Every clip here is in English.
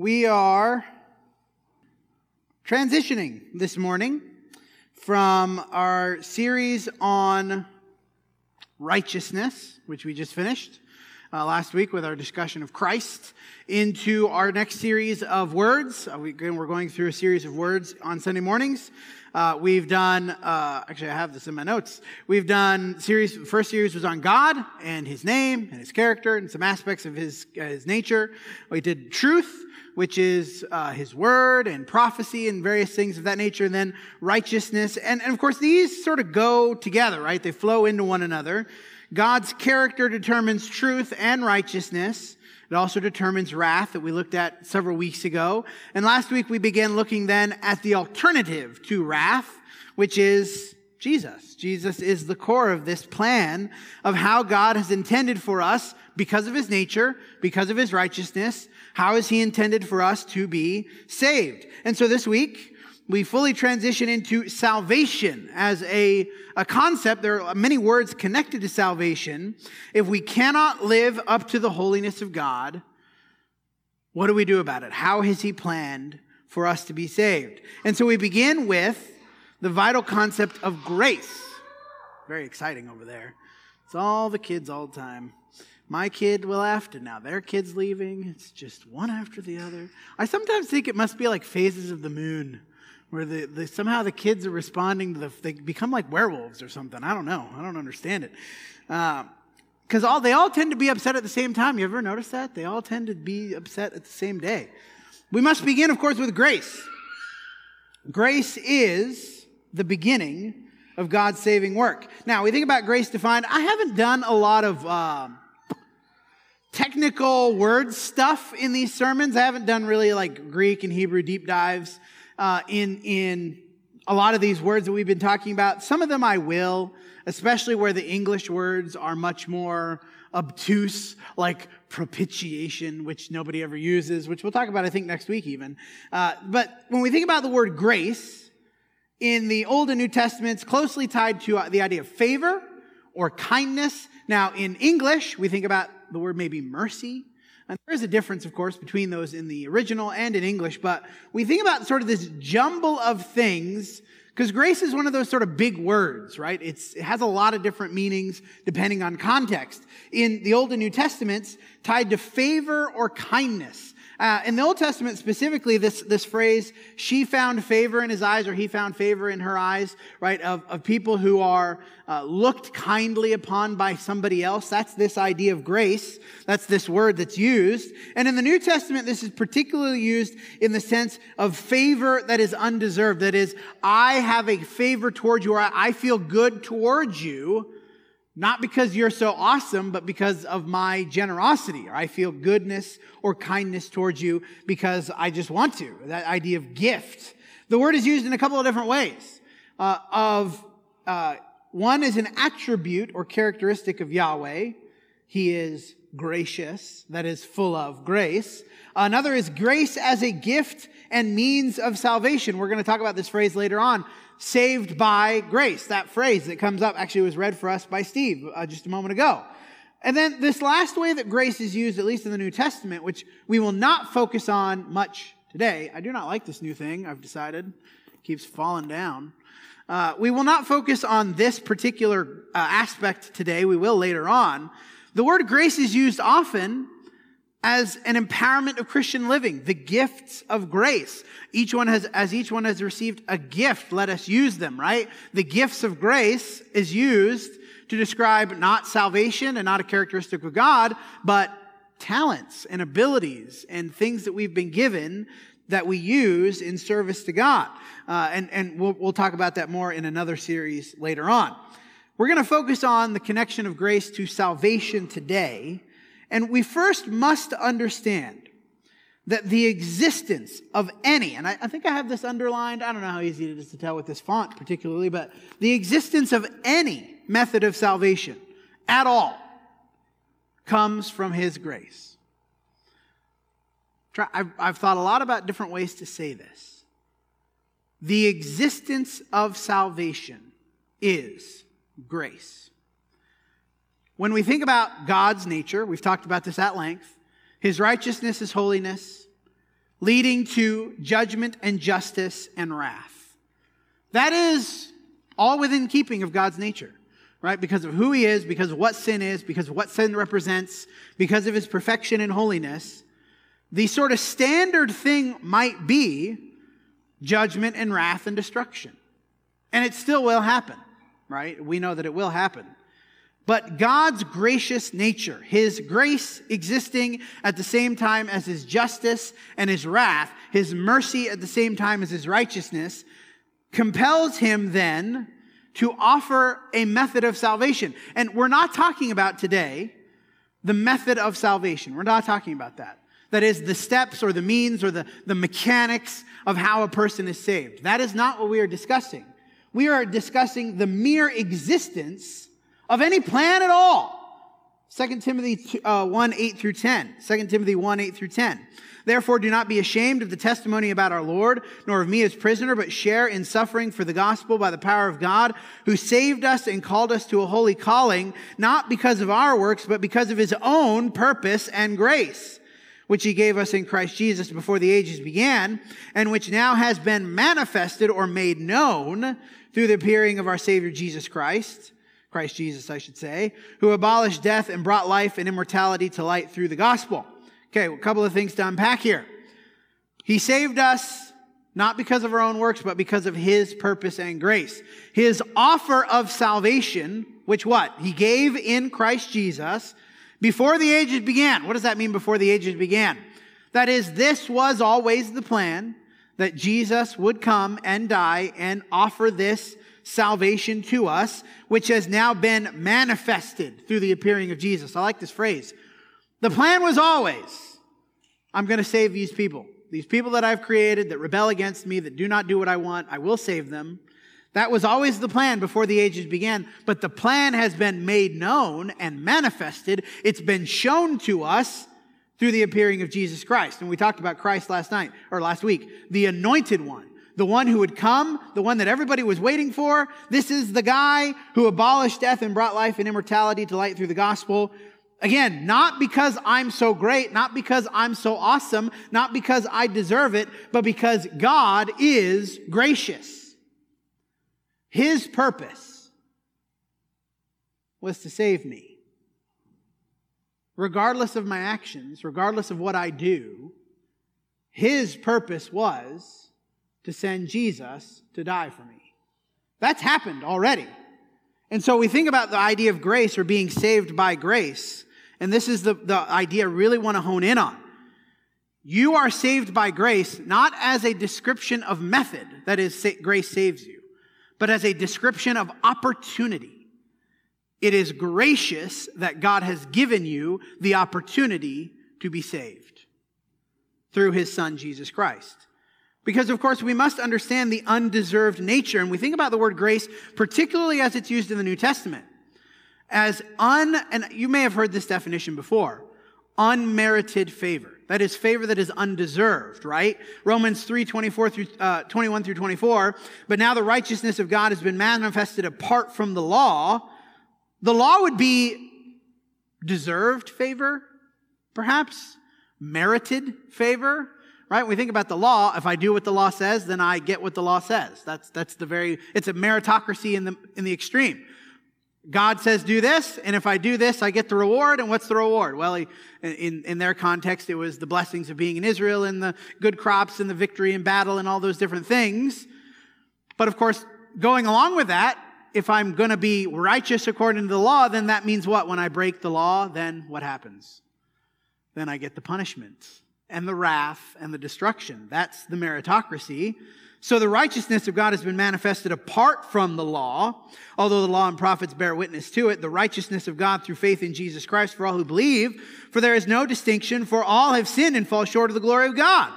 We are transitioning this morning from our series on righteousness, which we just finished uh, last week with our discussion of Christ, into our next series of words. Uh, we, again, we're going through a series of words on Sunday mornings. Uh, we've done, uh, actually, I have this in my notes. We've done series, first series was on God and his name and his character and some aspects of his, uh, his nature. We did truth, which is uh, his word and prophecy and various things of that nature, and then righteousness. And, and of course, these sort of go together, right? They flow into one another. God's character determines truth and righteousness. It also determines wrath that we looked at several weeks ago. And last week we began looking then at the alternative to wrath, which is Jesus. Jesus is the core of this plan of how God has intended for us, because of his nature, because of his righteousness, how is he intended for us to be saved? And so this week, we fully transition into salvation as a, a concept. There are many words connected to salvation. If we cannot live up to the holiness of God, what do we do about it? How has He planned for us to be saved? And so we begin with the vital concept of grace. Very exciting over there. It's all the kids all the time. My kid left, and now their kid's leaving. It's just one after the other. I sometimes think it must be like phases of the moon where the, the, somehow the kids are responding to the, they become like werewolves or something. I don't know. I don't understand it. Because uh, all they all tend to be upset at the same time. You ever notice that? They all tend to be upset at the same day. We must begin, of course, with grace. Grace is the beginning of God's saving work. Now, we think about grace defined. I haven't done a lot of uh, technical word stuff in these sermons. I haven't done really like Greek and Hebrew deep dives uh, in, in a lot of these words that we've been talking about. Some of them I will, especially where the English words are much more obtuse, like propitiation, which nobody ever uses, which we'll talk about, I think, next week even. Uh, but when we think about the word grace, in the Old and New Testaments, closely tied to uh, the idea of favor or kindness. Now, in English, we think about the word maybe mercy and there is a difference, of course, between those in the original and in English, but we think about sort of this jumble of things because grace is one of those sort of big words, right? It's, it has a lot of different meanings depending on context. In the Old and New Testaments, tied to favor or kindness. Uh, in the Old Testament specifically, this, this phrase, she found favor in his eyes or he found favor in her eyes, right, of, of people who are uh, looked kindly upon by somebody else. That's this idea of grace. That's this word that's used. And in the New Testament, this is particularly used in the sense of favor that is undeserved. That is, I have a favor towards you or I feel good towards you not because you're so awesome, but because of my generosity, or I feel goodness or kindness towards you because I just want to. That idea of gift. The word is used in a couple of different ways. Uh, of uh, one is an attribute or characteristic of Yahweh. He is gracious, that is full of grace. Another is grace as a gift and means of salvation. We're going to talk about this phrase later on saved by grace. That phrase that comes up actually was read for us by Steve uh, just a moment ago. And then this last way that grace is used, at least in the New Testament, which we will not focus on much today. I do not like this new thing, I've decided. It keeps falling down. Uh, we will not focus on this particular uh, aspect today. We will later on. The word grace is used often as an empowerment of Christian living, the gifts of grace. Each one has, as each one has received a gift, let us use them, right? The gifts of grace is used to describe not salvation and not a characteristic of God, but talents and abilities and things that we've been given that we use in service to God. Uh, and and we'll, we'll talk about that more in another series later on. We're going to focus on the connection of grace to salvation today and we first must understand that the existence of any, and I, I, think I have this underlined, I don't know how easy it is to tell with this font particularly, but the existence of any method of salvation at all comes from His grace. I've, I've thought a lot about different ways to say this. The existence of salvation is grace. When we think about God's nature, we've talked about this at length, his righteousness is holiness, leading to judgment and justice and wrath. That is all within keeping of God's nature, right? Because of who he is, because of what sin is, because of what sin represents, because of his perfection and holiness. The sort of standard thing might be judgment and wrath and destruction. And it still will happen, right? We know that it will happen. But God's gracious nature, His grace existing at the same time as His justice and His wrath, His mercy at the same time as His righteousness, compels Him then to offer a method of salvation. And we're not talking about today the method of salvation. We're not talking about that. That is the steps or the means or the, the mechanics of how a person is saved. That is not what we are discussing. We are discussing the mere existence of any plan at all. 2 Timothy uh, 1 8 through 10. 2 Timothy 1 8 through 10. Therefore, do not be ashamed of the testimony about our Lord, nor of me as prisoner, but share in suffering for the gospel by the power of God, who saved us and called us to a holy calling, not because of our works, but because of his own purpose and grace which he gave us in Christ Jesus before the ages began, and which now has been manifested or made known through the appearing of our Savior Jesus Christ, Christ Jesus, I should say, who abolished death and brought life and immortality to light through the gospel. Okay, a couple of things to unpack here. He saved us not because of our own works, but because of his purpose and grace. His offer of salvation, which what? He gave in Christ Jesus before the ages began. What does that mean before the ages began? That is, this was always the plan that Jesus would come and die and offer this salvation to us, which has now been manifested through the appearing of Jesus. I like this phrase. The plan was always, I'm going to save these people. These people that I've created that rebel against me, that do not do what I want, I will save them. That was always the plan before the ages began, but the plan has been made known and manifested. It's been shown to us through the appearing of Jesus Christ. And we talked about Christ last night or last week, the anointed one, the one who would come, the one that everybody was waiting for. This is the guy who abolished death and brought life and immortality to light through the gospel. Again, not because I'm so great, not because I'm so awesome, not because I deserve it, but because God is gracious. His purpose was to save me. Regardless of my actions, regardless of what I do, His purpose was to send Jesus to die for me. That's happened already. And so we think about the idea of grace or being saved by grace. And this is the, the idea I really want to hone in on. You are saved by grace not as a description of method, that is, grace saves you but as a description of opportunity. It is gracious that God has given you the opportunity to be saved through his son, Jesus Christ. Because, of course, we must understand the undeserved nature. And we think about the word grace, particularly as it's used in the New Testament, as un, and you may have heard this definition before, unmerited favor. That is favor that is undeserved, right? Romans 3, 24 through, uh, 21 through 24. But now the righteousness of God has been manifested apart from the law. The law would be deserved favor, perhaps merited favor, right? We think about the law, if I do what the law says, then I get what the law says. That's, that's the very, it's a meritocracy in the, in the extreme. God says, do this, and if I do this, I get the reward. And what's the reward? Well, in, in their context, it was the blessings of being in Israel and the good crops and the victory in battle and all those different things. But of course, going along with that, if I'm going to be righteous according to the law, then that means what? When I break the law, then what happens? Then I get the punishment and the wrath and the destruction. That's the meritocracy. So the righteousness of God has been manifested apart from the law, although the law and prophets bear witness to it, the righteousness of God through faith in Jesus Christ for all who believe, for there is no distinction, for all have sinned and fall short of the glory of God,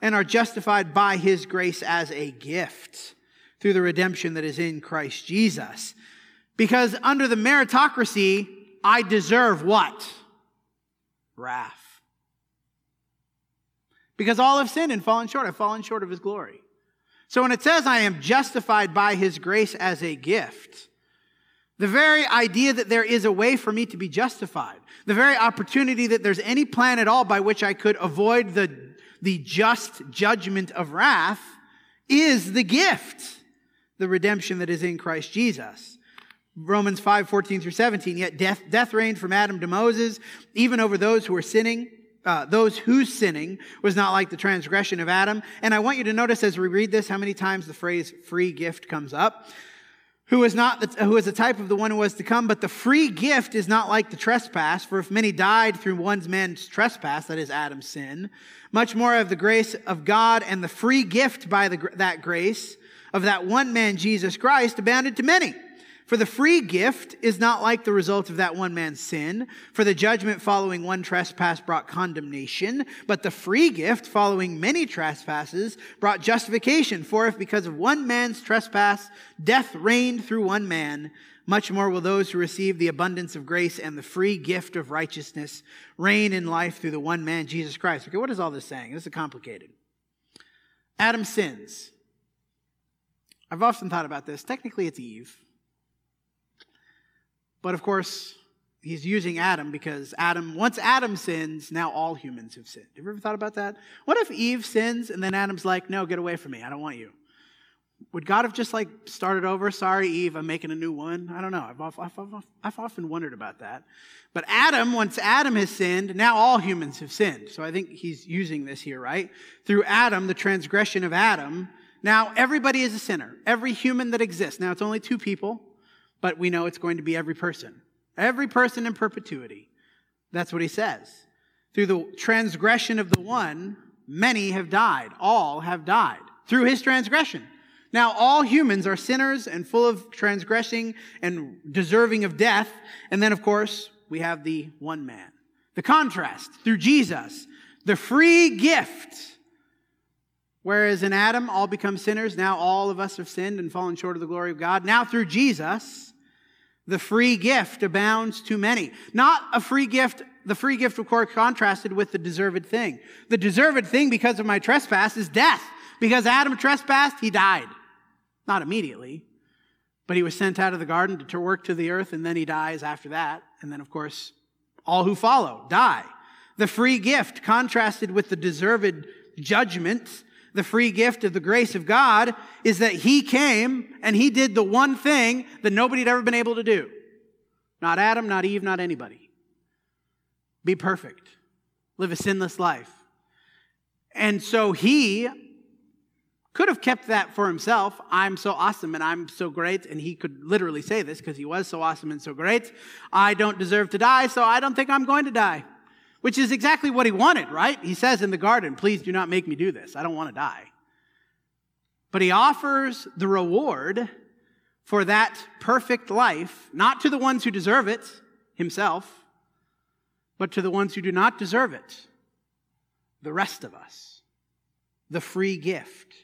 and are justified by his grace as a gift through the redemption that is in Christ Jesus. Because under the meritocracy, I deserve what? Wrath. Because all have sinned and fallen short. I've fallen short of his glory. So when it says I am justified by his grace as a gift, the very idea that there is a way for me to be justified, the very opportunity that there's any plan at all by which I could avoid the, the just judgment of wrath, is the gift, the redemption that is in Christ Jesus. Romans 5, 14 through 17. Yet death, death reigned from Adam to Moses, even over those who were sinning. Uh, those whose sinning was not like the transgression of Adam. And I want you to notice as we read this how many times the phrase free gift comes up. Who is not the, who is a type of the one who was to come? But the free gift is not like the trespass. For if many died through one man's trespass that is adam's sin much more of the grace of god and the free gift by the, that grace of that one man jesus christ abounded to many for the free gift is not like the result of that one man's sin, for the judgment following one trespass brought condemnation, but the free gift following many trespasses brought justification. For if because of one man's trespass death reigned through one man, much more will those who receive the abundance of grace and the free gift of righteousness reign in life through the one man, Jesus Christ. Okay, what is all this saying? This is complicated. Adam sins. I've often thought about this. Technically, it's Eve. But of course, he's using Adam because Adam, once Adam sins, now all humans have sinned. Have you ever thought about that? What if Eve sins and then Adam's like, no, get away from me. I don't want you. Would God have just like started over? Sorry, Eve, I'm making a new one. I don't know. I've, I've, I've, I've often wondered about that. But Adam, once Adam has sinned, now all humans have sinned. So I think he's using this here, right? Through Adam, the transgression of Adam, now everybody is a sinner. Every human that exists. Now it's only two people but we know it's going to be every person. Every person in perpetuity. That's what he says. Through the transgression of the one, many have died. All have died through his transgression. Now, all humans are sinners and full of transgressing and deserving of death. And then, of course, we have the one man. The contrast through Jesus, the free gift. Whereas in Adam, all become sinners. Now all of us have sinned and fallen short of the glory of God. Now through Jesus, the free gift abounds to many. Not a free gift, the free gift, of course, contrasted with the deserved thing. The deserved thing because of my trespass is death. Because Adam trespassed, he died. Not immediately, but he was sent out of the garden to work to the earth, and then he dies after that. And then, of course, all who follow die. The free gift contrasted with the deserved judgment the free gift of the grace of God is that he came and he did the one thing that nobody had ever been able to do. Not Adam, not Eve, not anybody. Be perfect. Live a sinless life. And so he could have kept that for himself. I'm so awesome and I'm so great. And he could literally say this because he was so awesome and so great. I don't deserve to die, so I don't think I'm going to die which is exactly what he wanted, right? He says in the garden, Please do not make me do this. I don't want to die. But he offers the reward for that perfect life, not to the ones who deserve it himself, but to the ones who do not deserve it, the rest of us, the free gift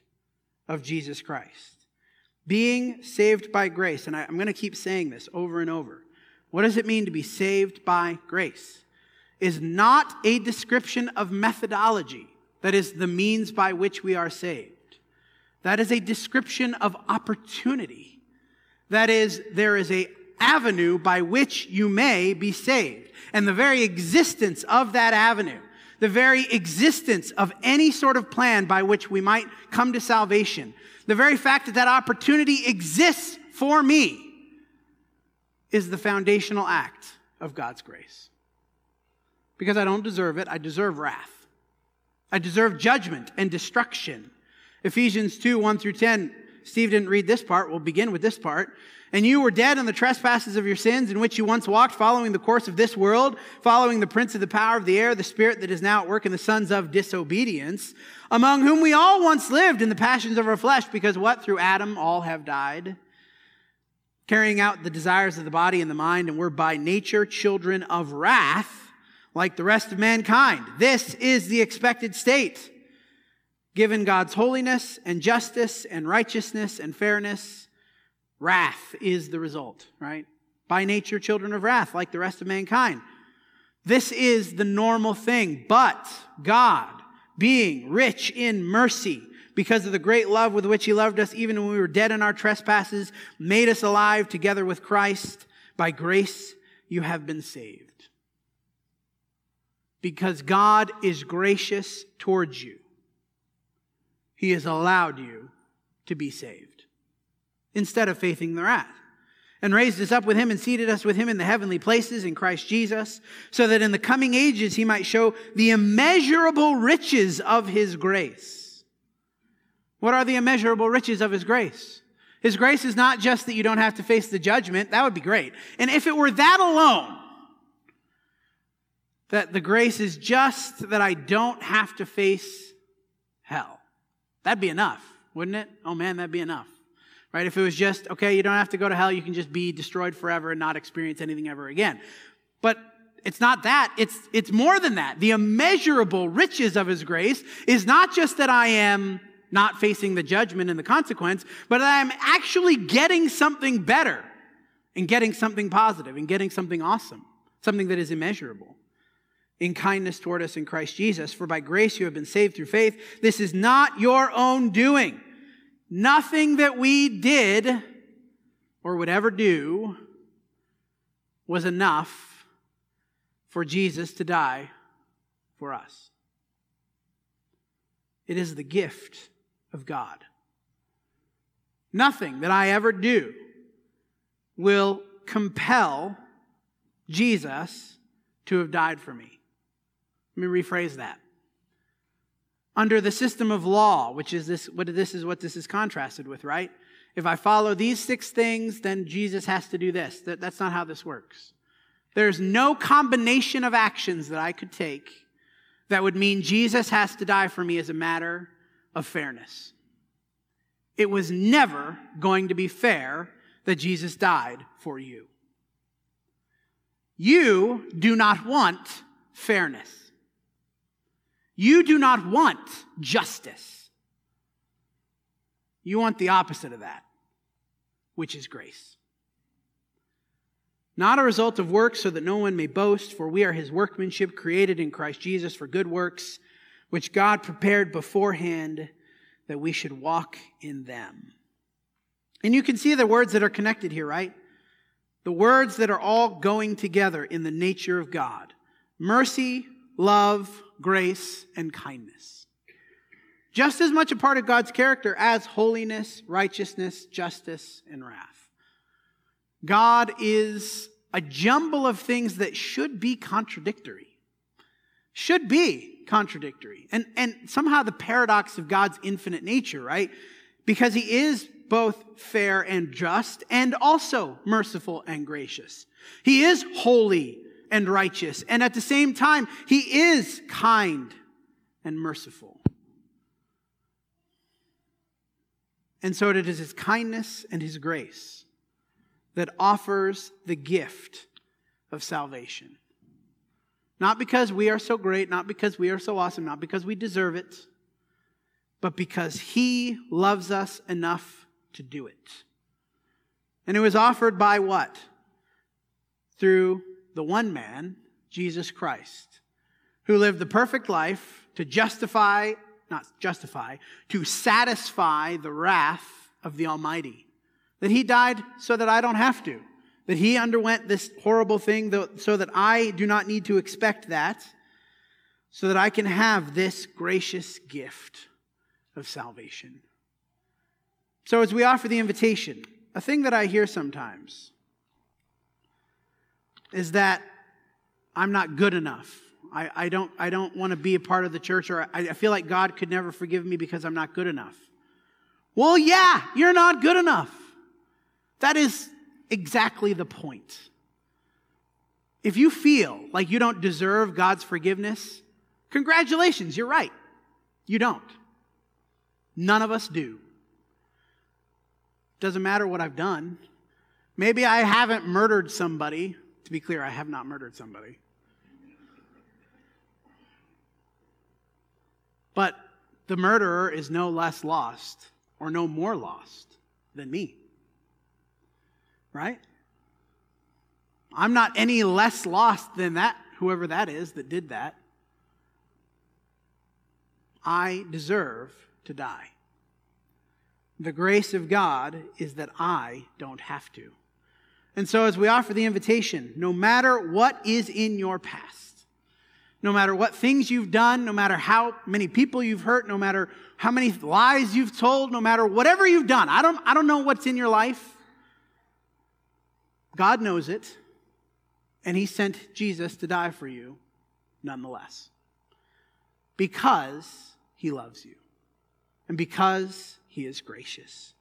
of Jesus Christ. Being saved by grace, and I, am going to keep saying this over and over. What does it mean to be saved by grace? Is not a description of methodology, that is, the means by which we are saved. That is a description of opportunity. That is, there is a avenue by which you may be saved. And the very existence of that avenue, the very existence of any sort of plan by which we might come to salvation, the very fact that that opportunity exists for me is the foundational act of God's grace because I don't deserve it. I deserve wrath. I deserve judgment and destruction. Ephesians 2 1 through 10. Steve didn't read this part. We'll begin with this part. And you were dead in the trespasses of your sins, in which you once walked, following the course of this world, following the prince of the power of the air, the spirit that is now at work in the sons of disobedience, among whom we all once lived in the passions of our flesh, because what? Through Adam all have died, carrying out the desires of the body and the mind, and were by nature children of wrath like the rest of mankind. This is the expected state. Given God's holiness and justice and righteousness and fairness, wrath is the result, right? By nature, children of wrath, like the rest of mankind. This is the normal thing. But God, being rich in mercy, because of the great love with which He loved us, even when we were dead in our trespasses, made us alive together with Christ. By grace, you have been saved because God is gracious towards you. he has allowed you to be saved instead of facing the wrath and raised us up with him and seated us with him in the heavenly places in Christ Jesus, so that in the coming ages he might show the immeasurable riches of his grace. What are the immeasurable riches of his grace? His grace is not just that you don't have to face the judgment, that would be great. And if it were that alone, that the grace is just that I don't have to face hell, that'd be enough, wouldn't it? Oh man, that'd be enough right? If it was just, okay, you don't have to go to hell, you can just be destroyed forever and not experience anything ever again. But it's not that. It's, it's more than that. The immeasurable riches of his grace is not just that I am not facing the judgment and the consequence, but that I'm actually getting something better and getting something positive and getting something awesome, something that is immeasurable in kindness toward us in Christ Jesus. For by grace you have been saved through faith. This is not your own doing. Nothing that we did or would ever do was enough for Jesus to die for us. It is the gift of God. Nothing that I ever do will compel Jesus to have died for me. Let me rephrase that under the system of law, which is this, what this is what this is contrasted with, right? If I follow these six things, then Jesus has to do this. That, that's not how this works. There's no combination of actions that I could take that would mean Jesus has to die for me as a matter of fairness. It was never going to be fair that Jesus died for you. You do not want fairness. You do not want justice. You want the opposite of that, which is grace. Not a result of works, so that no one may boast, for we are his workmanship, created in Christ Jesus for good works, which God prepared beforehand that we should walk in them. And you can see the words that are connected here, right? The words that are all going together in the nature of God mercy, love, grace, and kindness. Just as much a part of God's character as holiness, righteousness, justice, and wrath. God is a jumble of things that should be contradictory. Should be contradictory. And, and somehow the paradox of God's infinite nature, right? Because he is both fair and just and also merciful and gracious. He is holy and righteous. And at the same time, he is kind and merciful. And so it is his kindness and his grace that offers the gift of salvation. Not because we are so great, not because we are so awesome, not because we deserve it, but because he loves us enough to do it. And it was offered by what? Through the one man, Jesus Christ, who lived the perfect life to justify, not justify, to satisfy the wrath of the Almighty. That he died so that I don't have to. That he underwent this horrible thing so that I do not need to expect that. So that I can have this gracious gift of salvation. So as we offer the invitation, a thing that I hear sometimes is that I'm not good enough. I, I don't, I don't want to be a part of the church, or I, I feel like God could never forgive me because I'm not good enough. Well, yeah, you're not good enough. That is exactly the point. If you feel like you don't deserve God's forgiveness, congratulations, you're right. You don't. None of us do. Doesn't matter what I've done. Maybe I haven't murdered somebody, to be clear, I have not murdered somebody. But the murderer is no less lost or no more lost than me. Right? I'm not any less lost than that, whoever that is that did that. I deserve to die. The grace of God is that I don't have to. And so, as we offer the invitation, no matter what is in your past, no matter what things you've done, no matter how many people you've hurt, no matter how many lies you've told, no matter whatever you've done. I don't, I don't know what's in your life. God knows it, and He sent Jesus to die for you nonetheless. Because He loves you, and because He is gracious.